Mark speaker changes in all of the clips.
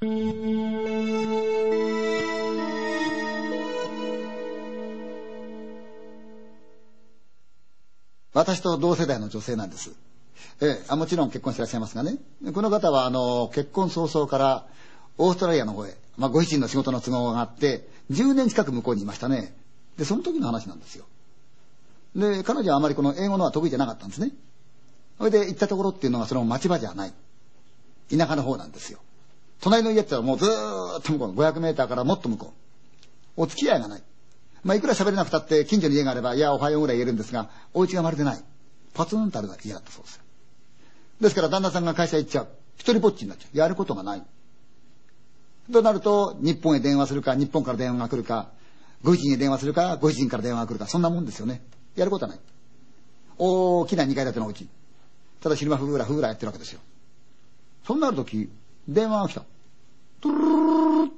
Speaker 1: 私と同世代の女性なんです。ええ、あもちろん結婚してらっしゃいますがね。この方は、あの、結婚早々からオーストラリアの方へ、まあ、ご主人の仕事の都合があって、10年近く向こうにいましたね。で、その時の話なんですよ。で、彼女はあまりこの英語のは得意じゃなかったんですね。それで行ったところっていうのはその町場じゃない。田舎の方なんですよ。隣の家ってのはもうずーっと向こうの、500メーターからもっと向こう。お付き合いがない。まあ、いくら喋れなくたって近所に家があれば、いや、おはようぐらい言えるんですが、お家がまるでない。パツンとある家だったそうですよ。ですから旦那さんが会社行っちゃう。一人ぼっちになっちゃう。やることがない。となると、日本へ電話するか、日本から電話が来るか、ご主人へ電話するか、ご主人から電話が来るか、そんなもんですよね。やることはない。大きな2階建てのお家。ただ昼間ふぐらふぐらやってるわけですよ。そんなある時、電話が来た。トゥルルル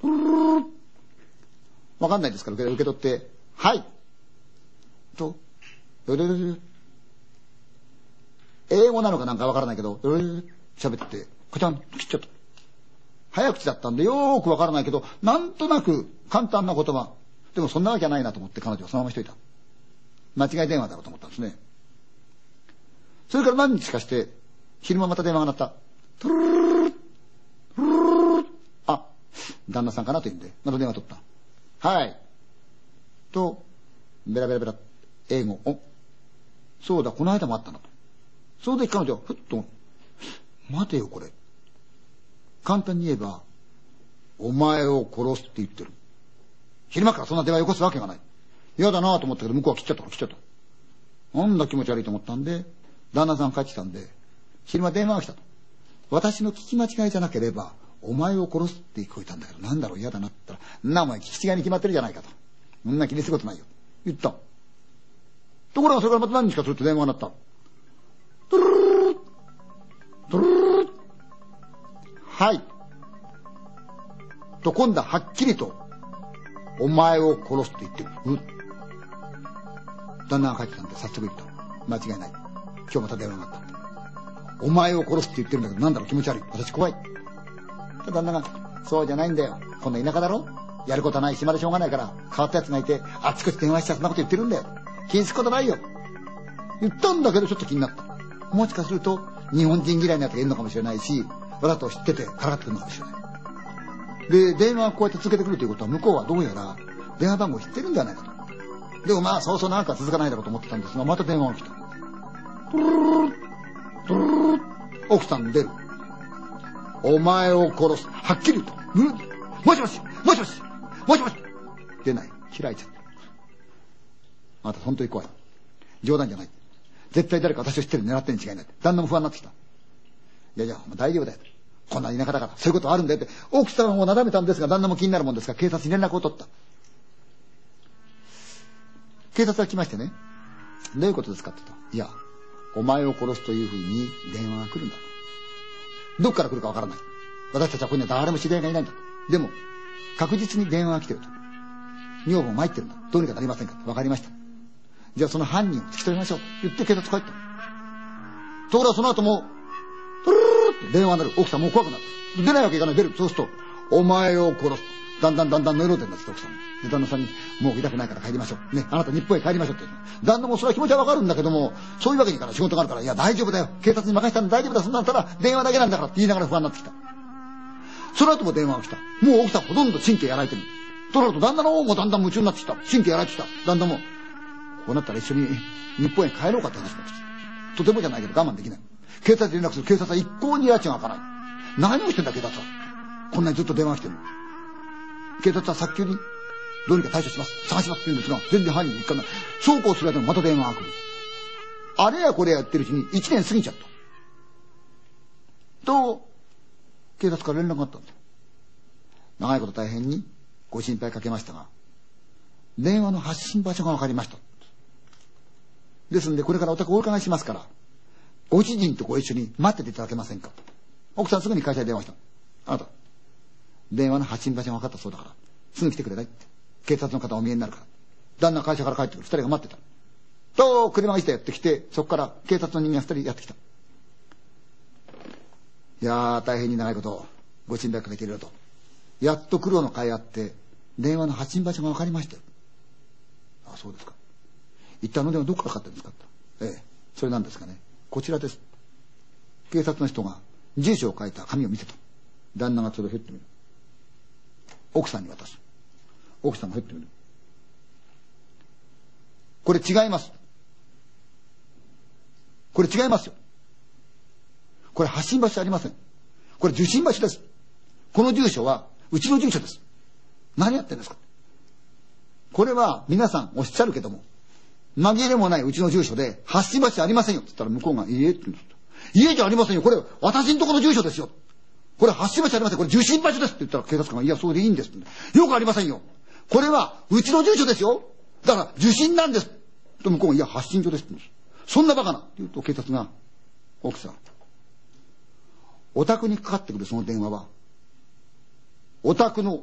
Speaker 1: トゥルルルわかんないですから受け取って、はい。と、ルルルル英語なのかなんかわからないけど、ルルルル喋って、こちゃん切っちゃった。早口だったんでよーくわからないけど、なんとなく簡単な言葉。でもそんなわけないなと思って彼女はそのまましといた。間違い電話だろうと思ったんですね。それから何日かして、昼間また電話が鳴った。トゥルルルルルあ、旦那さんかなと言うんで、また電話取った。はい。と、ベラベラベラ、英語。お、そうだ、この間もあったなと。それで彼女は、ふっと、待てよ、これ。簡単に言えば、お前を殺すって言ってる。昼間からそんな電話よこすわけがない。嫌だなと思ったけど、向こうは切っちゃったから切っちゃった。なんだ気持ち悪いと思ったんで、旦那さん帰ってきたんで、昼間電話が来たと。私の聞き間違いじゃなければ、お前を殺すって聞こえたんだけど、なんだろう嫌だなって言ったら、なお前聞き違いに決まってるじゃないかと。そんな気にすることないよ。言った。ところがそれからまた何日かすると電話が鳴った。トゥルルルトゥルルルはい。と今度ははっきりと、お前を殺すって言ってる。うん。旦那が帰ってきたんで早速言った。間違いない。今日また電話があった。お前を殺すって言ってるんだけど、なんだろう気持ち悪い。私怖い。旦那が、そうじゃないんだよ。こんな田舎だろやることない、暇でしょうがないから、変わった奴がいて、あっちこち電話しちゃそんなこと言ってるんだよ。気にすることないよ。言ったんだけど、ちょっと気になった。もしかすると、日本人嫌いな奴がいるのかもしれないし、わざと知っててからかってくるのかもしれない。で、電話をこうやって続けてくるということは、向こうはどうやら、電話番号知ってるんじゃないかと。でもまあ、そうそうなんか続かないだろうと思ってたんですが、また電話が来た。奥さん出る。お前を殺す。はっきりと。うんもしもしもしもしもしもし出ない。開いちゃった。あなた本当に怖い。冗談じゃない。絶対誰か私を知ってる狙ってるに違いない。旦那も不安になってきた。いやいや、大丈夫だよ。こんな田舎だから、そういうことあるんだよって。奥さんをなだめたんですが、旦那も気になるもんですから、警察に連絡を取った。警察が来ましてね、どういうことですかって言った。いや、お前を殺すというふうに電話が来るんだ。どっから来るかわからない。私たちはここには誰も知り合いがいないんだ。でも、確実に電話が来てると。女房参ってるんだ。どうにかなりませんかわかりました。じゃあその犯人を突き止めましょう。言って警察帰った。ところがその後も、プルルルって電話になる。奥さんもう怖くなる。出ないわけいかない。出る。そうすると、お前を殺す。だんだんだんだんノイローゼになって奥さん。で、旦那さんに、もう痛くないから帰りましょう。ね、あなた日本へ帰りましょうって旦那もそれは気持ちはわかるんだけども、そういうわけにいかない。仕事があるから、いや、大丈夫だよ。警察に任せたんだ大丈夫だ。そんなんたら、電話だけなんだからって言いながら不安になってきた。その後も電話が来た。もう奥さんほとんど神経やられてる。となると旦那の方もだんだん夢中になってきた。神経やられてきた。旦那も、こうなったら一緒に日本へ帰ろうかって話になってきた。とてもじゃないけど我慢できない。警察に連絡する。警察は一向に家賃が開かない。何をしてんだ警察は。こんなにずっと電話が来てるの。警察は早急にどうにか対処します。探しますって言うんですが、全然犯人見つかんない。そうこうする間にまた電話が来る。あれやこれやってるうちに一年過ぎちゃった。と、警察から連絡があったんです。長いこと大変にご心配かけましたが、電話の発信場所が分かりました。ですんで、これからお宅お伺いしますから、ご主人とご一緒に待ってていただけませんか。奥さんすぐに会社に電話した。あなた、電話の発信場所が分かったそうだから、すぐ来てくれないって。警察の方お見えになるから。旦那会社から帰ってくる。二人が待ってた。と、車が一台やってきて、そこから警察の人間二人やってきた。いやー、大変に長いこと、ご心配かけていると。やっと苦労の会あって、電話の発信場所が分かりましたよ。あ、そうですか。一体あの電話どこからかかってるんですかええ、それなんですかね。こちらです。警察の人が住所を書いた紙を見せた。旦那がそれをひょってみる。奥さんに渡す。奥さんがひょってみる。これ違います。これ違いますよ。これ発信場所ありません。これ受信場所です。この住所はうちの住所です。何やってんですかこれは皆さんおっしゃるけども、紛れもないうちの住所で発信場所ありませんよって言ったら向こうがいいえって言うんです。家じゃありませんよ。これ私のところの住所ですよ。これ発信場所ありません。これ受信場所ですって言ったら警察官がいや、そうでいいんですって。よくありませんよ。これはうちの住所ですよ。だから受信なんです。と向こうがいや、発信所ですって言うんです。そんなバカなって言うと警察が、奥さん、お宅にかかってくるその電話は、お宅の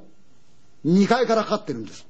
Speaker 1: 2階からかかってるんです。